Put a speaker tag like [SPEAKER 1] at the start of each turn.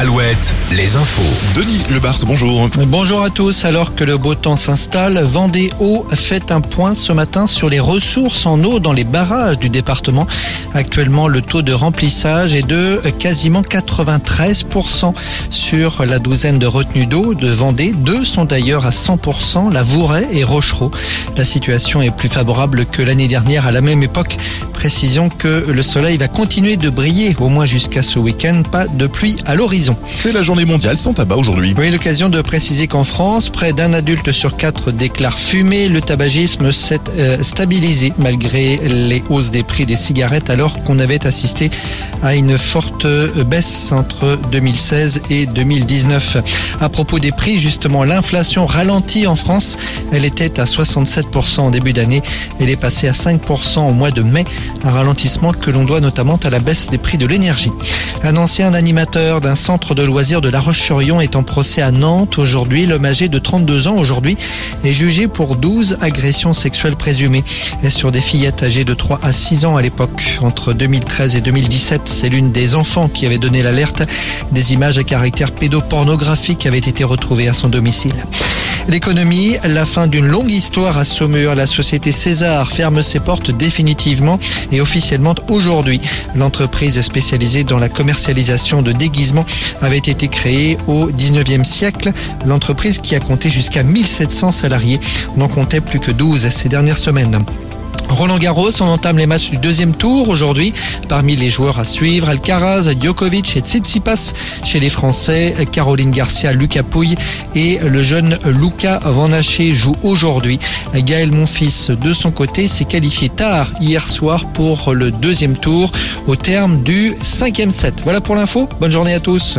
[SPEAKER 1] Alouette, les infos.
[SPEAKER 2] Denis Lebars, bonjour.
[SPEAKER 3] Bonjour à tous. Alors que le beau temps s'installe, Vendée Eau fait un point ce matin sur les ressources en eau dans les barrages du département. Actuellement, le taux de remplissage est de quasiment 93% sur la douzaine de retenues d'eau de Vendée. Deux sont d'ailleurs à 100%, la Vouraie et Rochereau. La situation est plus favorable que l'année dernière à la même époque. Précision que le soleil va continuer de briller au moins jusqu'à ce week-end. Pas de pluie à l'horizon.
[SPEAKER 2] C'est la journée mondiale sans tabac aujourd'hui.
[SPEAKER 3] Oui, l'occasion de préciser qu'en France, près d'un adulte sur quatre déclare fumer. Le tabagisme s'est euh, stabilisé malgré les hausses des prix des cigarettes alors qu'on avait assisté à une forte baisse entre 2016 et 2019. À propos des prix, justement, l'inflation ralentit en France. Elle était à 67% en début d'année. Elle est passée à 5% au mois de mai. Un ralentissement que l'on doit notamment à la baisse des prix de l'énergie. Un ancien animateur d'un centre de loisirs de La Roche-sur-Yon est en procès à Nantes aujourd'hui. L'homme âgé de 32 ans aujourd'hui est jugé pour 12 agressions sexuelles présumées sur des fillettes âgées de 3 à 6 ans à l'époque. Entre 2013 et 2017, c'est l'une des enfants qui avait donné l'alerte. Des images à caractère pédopornographique avaient été retrouvées à son domicile. L'économie, la fin d'une longue histoire à Saumur. La société César ferme ses portes définitivement et officiellement aujourd'hui. L'entreprise spécialisée dans la commercialisation de déguisements avait été créée au 19e siècle. L'entreprise qui a compté jusqu'à 1700 salariés n'en comptait plus que 12 ces dernières semaines. Roland Garros, on entame les matchs du deuxième tour aujourd'hui. Parmi les joueurs à suivre, Alcaraz, Djokovic et Tsitsipas. Chez les Français, Caroline Garcia, Lucas Pouille et le jeune Luca Van Haché jouent aujourd'hui. Gaël Monfils, de son côté, s'est qualifié tard hier soir pour le deuxième tour au terme du cinquième set. Voilà pour l'info. Bonne journée à tous.